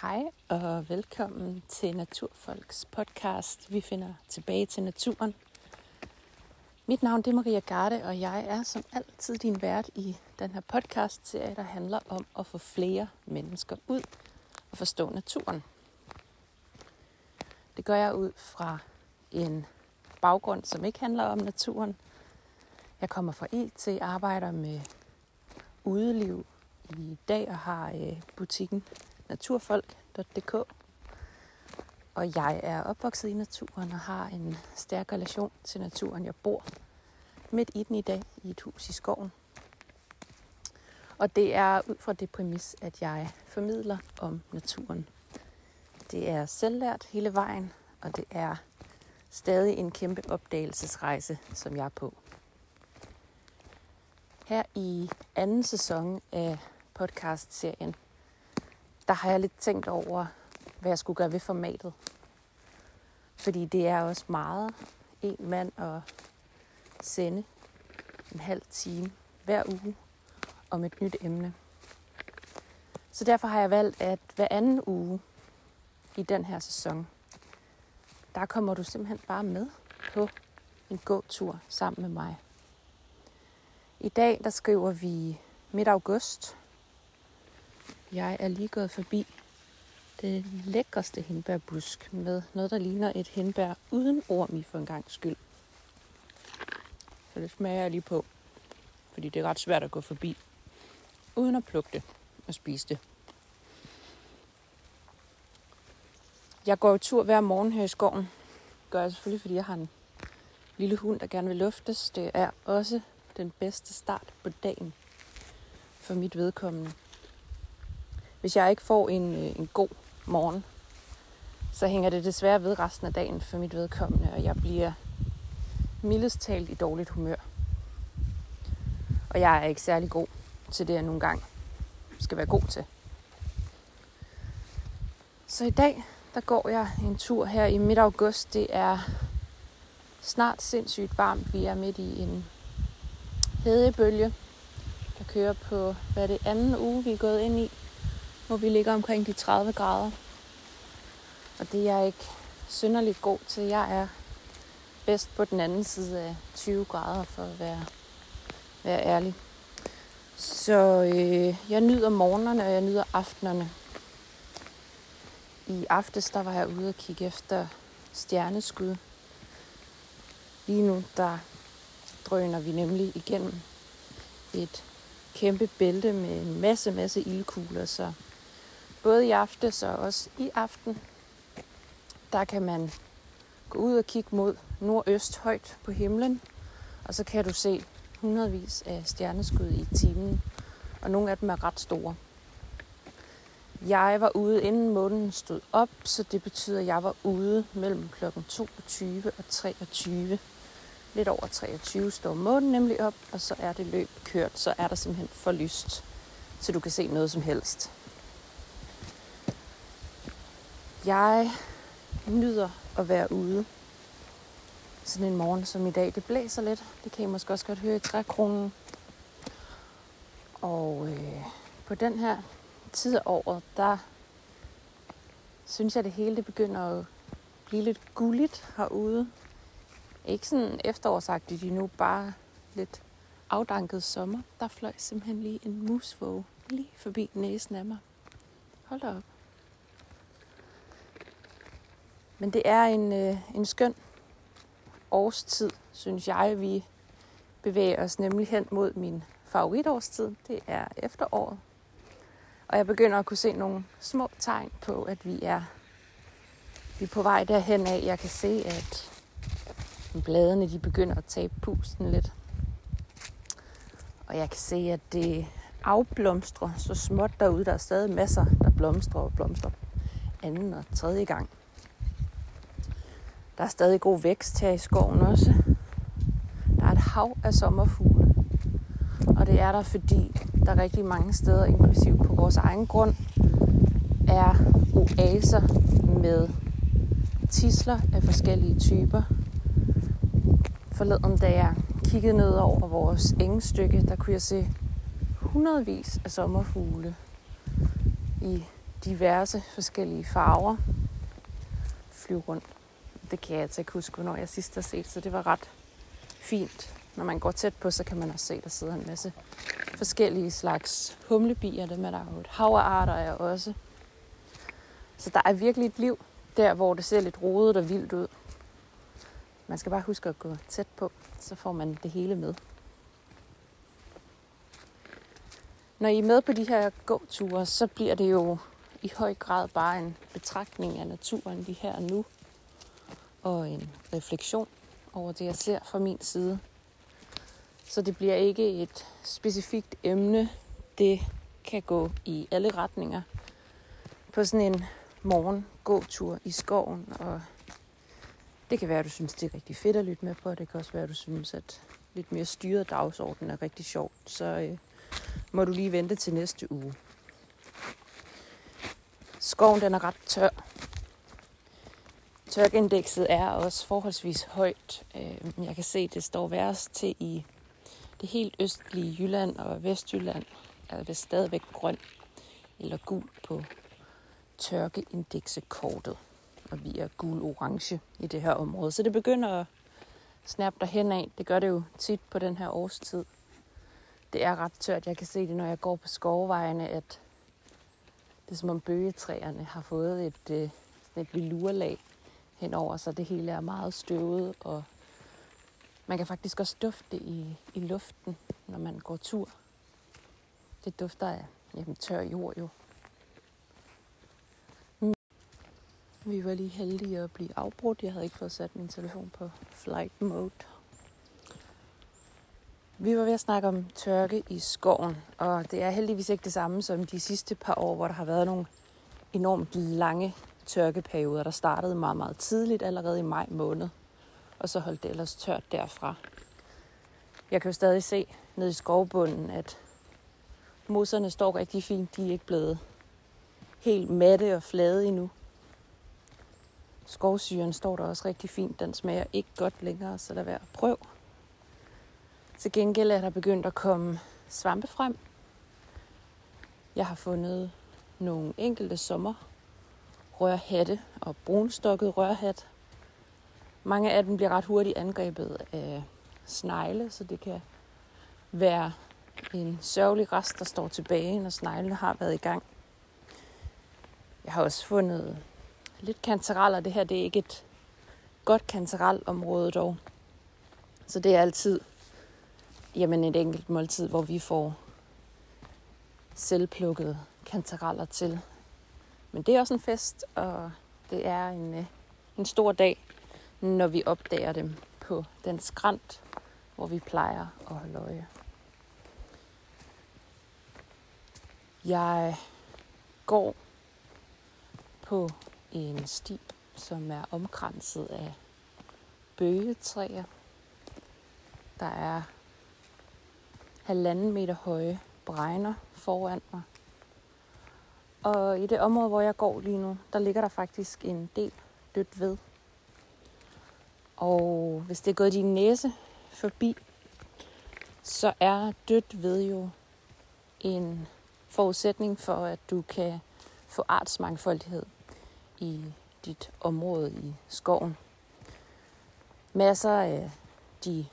Hej og velkommen til Naturfolks podcast. Vi finder tilbage til naturen. Mit navn er Maria Garde, og jeg er som altid din vært i den her podcast-serie, der handler om at få flere mennesker ud og forstå naturen. Det gør jeg ud fra en baggrund, som ikke handler om naturen. Jeg kommer fra IT, arbejder med udeliv i dag og har øh, butikken naturfolk.dk. Og jeg er opvokset i naturen og har en stærk relation til naturen. Jeg bor midt i den i dag i et hus i skoven. Og det er ud fra det præmis, at jeg formidler om naturen. Det er selvlært hele vejen, og det er stadig en kæmpe opdagelsesrejse, som jeg er på. Her i anden sæson af podcast-serien, der har jeg lidt tænkt over, hvad jeg skulle gøre ved formatet. Fordi det er også meget en mand at sende en halv time hver uge om et nyt emne. Så derfor har jeg valgt, at hver anden uge i den her sæson, der kommer du simpelthen bare med på en gåtur sammen med mig. I dag, der skriver vi midt august, jeg er lige gået forbi det lækreste hindbærbusk med noget, der ligner et hindbær uden orm i for en gang skyld. Så det smager jeg lige på, fordi det er ret svært at gå forbi, uden at plukke det og spise det. Jeg går tur hver morgen her i skoven. Det gør jeg selvfølgelig, fordi jeg har en lille hund, der gerne vil luftes. Det er også den bedste start på dagen for mit vedkommende. Hvis jeg ikke får en, øh, en god morgen, så hænger det desværre ved resten af dagen for mit vedkommende, og jeg bliver mildest talt i dårligt humør. Og jeg er ikke særlig god til det, jeg nogle gange skal være god til. Så i dag, der går jeg en tur her i midt august. Det er snart sindssygt varmt. Vi er midt i en hedebølge, der kører på, hvad er det, anden uge, vi er gået ind i hvor vi ligger omkring de 30 grader. Og det er jeg ikke synderligt god til. Jeg er bedst på den anden side af 20 grader, for at være, være ærlig. Så øh, jeg nyder morgenerne, og jeg nyder aftenerne. I aftes, der var jeg ude og kigge efter stjerneskud. Lige nu, der drøner vi nemlig igennem et kæmpe bælte med en masse, masse ildkugler, så både i aftes og også i aften, der kan man gå ud og kigge mod nordøst højt på himlen, og så kan du se hundredvis af stjerneskud i timen, og nogle af dem er ret store. Jeg var ude inden månen stod op, så det betyder, at jeg var ude mellem kl. 22 og 23. Lidt over 23 står månen nemlig op, og så er det løb kørt, så er der simpelthen for lyst, så du kan se noget som helst. Jeg nyder at være ude sådan en morgen som i dag. Det blæser lidt. Det kan I måske også godt høre i trækronen. Og øh, på den her tid af året, der synes jeg, at det hele det begynder at blive lidt gulligt herude. Ikke sådan efterårsagtigt endnu, bare lidt afdanket sommer. Der fløj simpelthen lige en musvåge lige forbi næsen af mig. Hold da op. Men det er en, øh, en skøn årstid, synes jeg. Vi bevæger os nemlig hen mod min favoritårstid. Det er efteråret. Og jeg begynder at kunne se nogle små tegn på, at vi er, vi er på vej derhen af. Jeg kan se, at bladene de begynder at tabe pusten lidt. Og jeg kan se, at det afblomstrer så småt derude. Der er stadig masser, der blomstrer og blomstrer anden og tredje gang. Der er stadig god vækst her i skoven også. Der er et hav af sommerfugle. Og det er der, fordi der er rigtig mange steder, inklusiv på vores egen grund, er oaser med tisler af forskellige typer. Forleden, da jeg kiggede ned over vores engestykke, der kunne jeg se hundredvis af sommerfugle i diverse forskellige farver flyve rundt. Det kan jeg altså ikke huske, hvornår jeg sidst har set, så det var ret fint. Når man går tæt på, så kan man også se, at der sidder en masse forskellige slags humlebier. Dem er der jo et hav af arter er også. Så der er virkelig et liv der, hvor det ser lidt rodet og vildt ud. Man skal bare huske at gå tæt på, så får man det hele med. Når I er med på de her gåture, så bliver det jo i høj grad bare en betragtning af naturen lige her og nu, og en refleksion over det, jeg ser fra min side. Så det bliver ikke et specifikt emne. Det kan gå i alle retninger. På sådan en morgen gåtur i skoven, og det kan være, at du synes, det er rigtig fedt at lytte med på. Det kan også være, at du synes, at lidt mere styret dagsorden er rigtig sjovt. Så øh, må du lige vente til næste uge. Skoven den er ret tør. Tørkeindekset er også forholdsvis højt. Øh, jeg kan se, at det står værst til i det helt østlige Jylland og Vestjylland. Er det stadigvæk grøn eller gul på tørkeindeksekortet. Og vi er gul-orange i det her område. Så det begynder at snappe derhen af. Det gør det jo tit på den her årstid. Det er ret tørt. Jeg kan se det, når jeg går på skovvejene, at det er som om bøgetræerne har fået et, øh, et velurlag henover, så det hele er meget støvet, og man kan faktisk også dufte i, i luften, når man går tur. Det dufter af jamen, tør jord jo. Vi var lige heldige at blive afbrudt. Jeg havde ikke fået sat min telefon på flight mode. Vi var ved at snakke om tørke i skoven, og det er heldigvis ikke det samme som de sidste par år, hvor der har været nogle enormt lange tørkeperioder, der startede meget, meget tidligt, allerede i maj måned, og så holdt det ellers tørt derfra. Jeg kan jo stadig se ned i skovbunden, at moserne står rigtig fint. De er ikke blevet helt matte og flade endnu. Skovsyren står der også rigtig fint. Den smager ikke godt længere, så lad være at prøve. Til gengæld er der begyndt at komme svampe frem. Jeg har fundet nogle enkelte sommer rørhatte og brunstokket rørhat. Mange af dem bliver ret hurtigt angrebet af snegle, så det kan være en sørgelig rest, der står tilbage, når sneglene har været i gang. Jeg har også fundet lidt kantereller. Det her det er ikke et godt kanterelområde dog. Så det er altid jamen et enkelt måltid, hvor vi får selvplukkede kantareller til. Men det er også en fest, og det er en, øh, en stor dag, når vi opdager dem på den skrant, hvor vi plejer at holde øje. Jeg går på en sti, som er omkranset af bøgetræer. Der er halvanden meter høje bregner foran mig. Og i det område, hvor jeg går lige nu, der ligger der faktisk en del dødt ved. Og hvis det er gået din næse forbi, så er dødt ved jo en forudsætning for, at du kan få artsmangfoldighed i dit område i skoven. Masser af de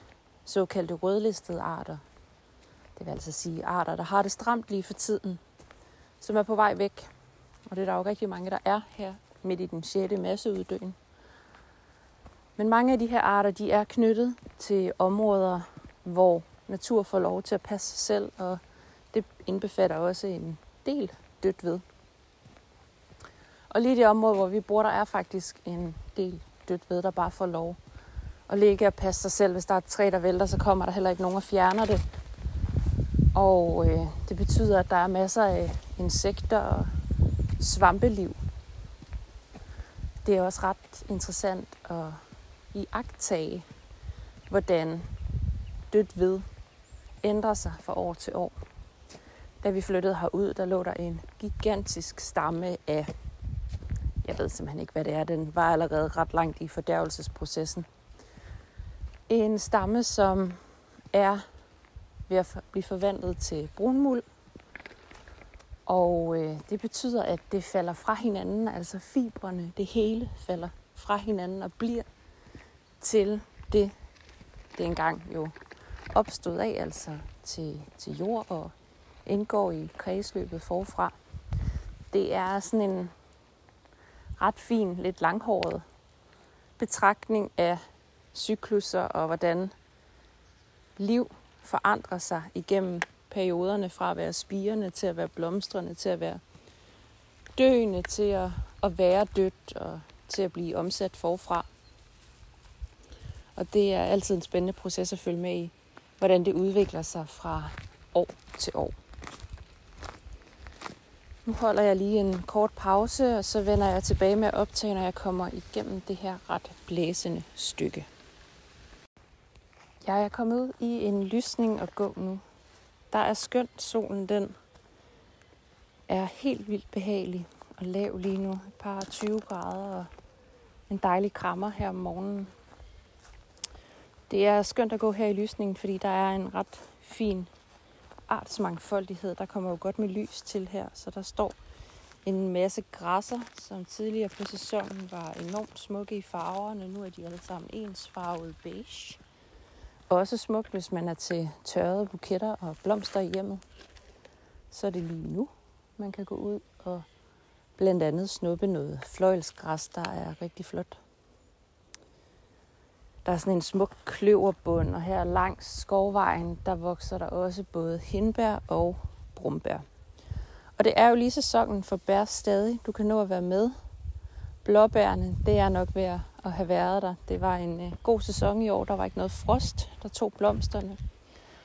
såkaldte rødlistede arter, det vil altså sige arter, der har det stramt lige for tiden, som er på vej væk. Og det er der jo rigtig mange, der er her midt i den 6. masseuddøen. Men mange af de her arter, de er knyttet til områder, hvor natur får lov til at passe sig selv, og det indbefatter også en del dødt ved. Og lige i det område, hvor vi bor, der er faktisk en del dødt ved, der bare får lov at ligge og passe sig selv. Hvis der er et træ, der vælter, så kommer der heller ikke nogen og fjerner det. Og øh, det betyder, at der er masser af insekter og svampeliv. Det er også ret interessant at iagtage, hvordan dødt ved ændrer sig fra år til år. Da vi flyttede herud, der lå der en gigantisk stamme af, jeg ved simpelthen ikke, hvad det er, den var allerede ret langt i fordærvelsesprocessen. En stamme, som er ved at blive forvandlet til brunmuld. Og øh, det betyder, at det falder fra hinanden, altså fibrene, det hele falder fra hinanden og bliver til det, det engang jo opstod af, altså til, til jord og indgår i kredsløbet forfra. Det er sådan en ret fin, lidt langhåret betragtning af cykluser og hvordan liv forandrer sig igennem perioderne fra at være spirende til at være blomstrende, til at være døende, til at, at være dødt og til at blive omsat forfra. Og det er altid en spændende proces at følge med i, hvordan det udvikler sig fra år til år. Nu holder jeg lige en kort pause, og så vender jeg tilbage med at optage, når jeg kommer igennem det her ret blæsende stykke. Jeg er kommet ud i en lysning og gå nu. Der er skønt, solen den er helt vildt behagelig og lav lige nu. Et par 20 grader og en dejlig krammer her om morgenen. Det er skønt at gå her i lysningen, fordi der er en ret fin artsmangfoldighed. Der kommer jo godt med lys til her, så der står en masse græsser, som tidligere på sæsonen var enormt smukke i farverne. Nu er de alle sammen ensfarvet beige. Også smukt, hvis man er til tørrede buketter og blomster i hjemmet. Så er det lige nu, man kan gå ud og blandt andet snuppe noget fløjelsgræs, der er rigtig flot. Der er sådan en smuk kløverbund, og her langs skovvejen, der vokser der også både hindbær og brumbær. Og det er jo lige sæsonen for bær stadig. Du kan nå at være med. Blåbærne, det er nok ved at have været der. Det var en øh, god sæson i år. Der var ikke noget frost. Der tog blomsterne.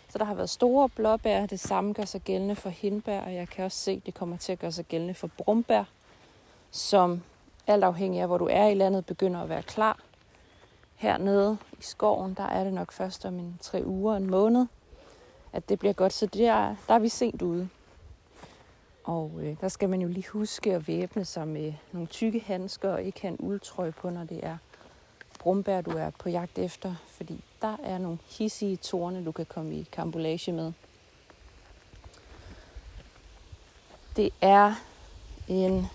Så der har været store blåbær. Det samme gør sig gældende for hindbær, og jeg kan også se, at det kommer til at gøre sig gældende for brumbær, som alt afhængig af, hvor du er i landet, begynder at være klar hernede i skoven, der er det nok først om en tre uger, en måned, at det bliver godt. Så der, der er vi sent ude. Og øh, der skal man jo lige huske at væbne sig med nogle tykke handsker og ikke have en uldtrøje på, når det er brumbær, du er på jagt efter. Fordi der er nogle hissige torne, du kan komme i kambolage med. Det er en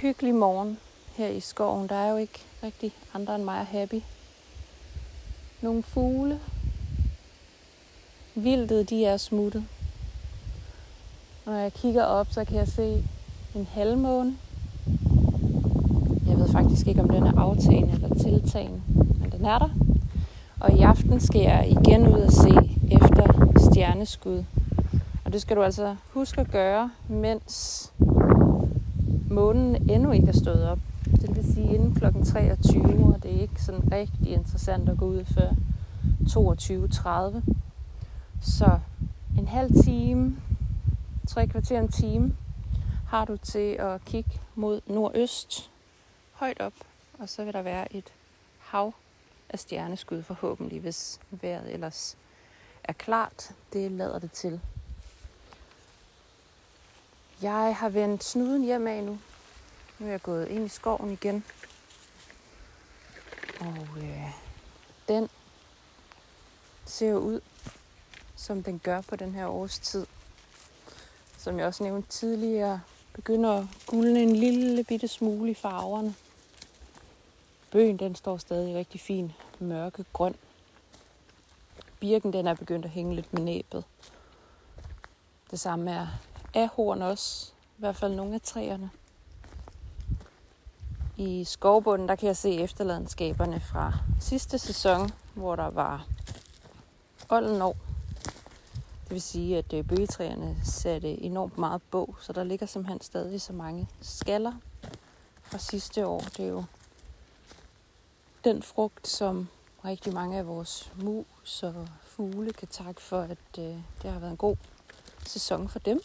hyggelig morgen her i skoven. Der er jo ikke rigtig andre end mig og happy. Nogle fugle. Vildet, de er smuttet. Når jeg kigger op, så kan jeg se en halvmåne. Faktisk ikke, om den er aftagende eller tiltagende, men den er der. Og i aften skal jeg igen ud og se efter stjerneskud. Og det skal du altså huske at gøre, mens månen endnu ikke er stået op. Det vil sige inden kl. 23, og det er ikke sådan rigtig interessant at gå ud før 22.30. Så en halv time, tre kvarter en time, har du til at kigge mod nordøst, højt op, og så vil der være et hav af stjerneskud forhåbentlig, hvis vejret ellers er klart. Det lader det til. Jeg har vendt snuden hjem af nu, nu er jeg gået ind i skoven igen. Og øh, den ser ud, som den gør på den her årstid. Som jeg også nævnte tidligere, begynder at gulne en lille bitte smule i farverne. Bøgen den står stadig rigtig fin, mørke grøn. Birken den er begyndt at hænge lidt med næbet. Det samme er ahorn også, i hvert fald nogle af træerne. I skovbunden, der kan jeg se efterladenskaberne fra sidste sæson, hvor der var år. Det vil sige, at øh, bøgetræerne satte enormt meget bog, så der ligger simpelthen stadig så mange skaller fra sidste år. Det er jo den frugt, som rigtig mange af vores mus og fugle kan takke for, at øh, det har været en god sæson for dem.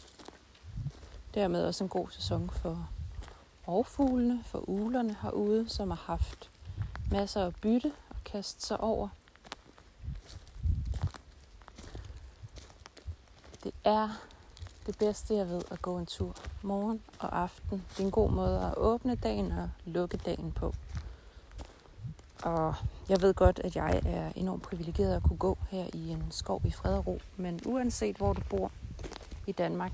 Dermed også en god sæson for rovfuglene, for uglerne herude, som har haft masser af bytte at kaste sig over. Det er det bedste, jeg ved, at gå en tur morgen og aften. Det er en god måde at åbne dagen og lukke dagen på. Og jeg ved godt, at jeg er enormt privilegeret at kunne gå her i en skov i fred og ro. Men uanset hvor du bor, i Danmark,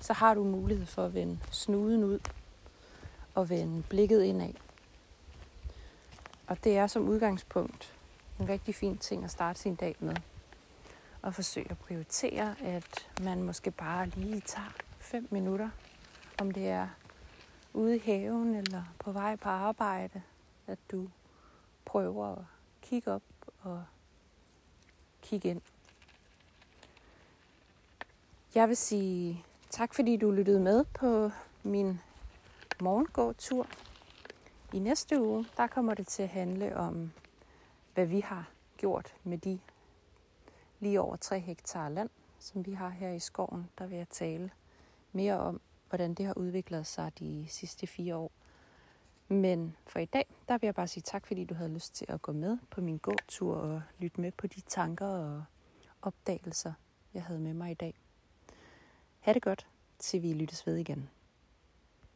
så har du mulighed for at vende snuden ud og vende blikket indad. Og det er som udgangspunkt en rigtig fin ting at starte sin dag med. Og forsøge at prioritere, at man måske bare lige tager 5 minutter, om det er ude i haven eller på vej på arbejde, at du prøver at kigge op og kigge ind. Jeg vil sige tak, fordi du lyttede med på min morgengåtur. I næste uge, der kommer det til at handle om, hvad vi har gjort med de lige over 3 hektar land, som vi har her i skoven. Der vil jeg tale mere om, hvordan det har udviklet sig de sidste fire år. Men for i dag, der vil jeg bare sige tak, fordi du havde lyst til at gå med på min gåtur og lytte med på de tanker og opdagelser, jeg havde med mig i dag. Ha' det godt, til vi lyttes ved igen.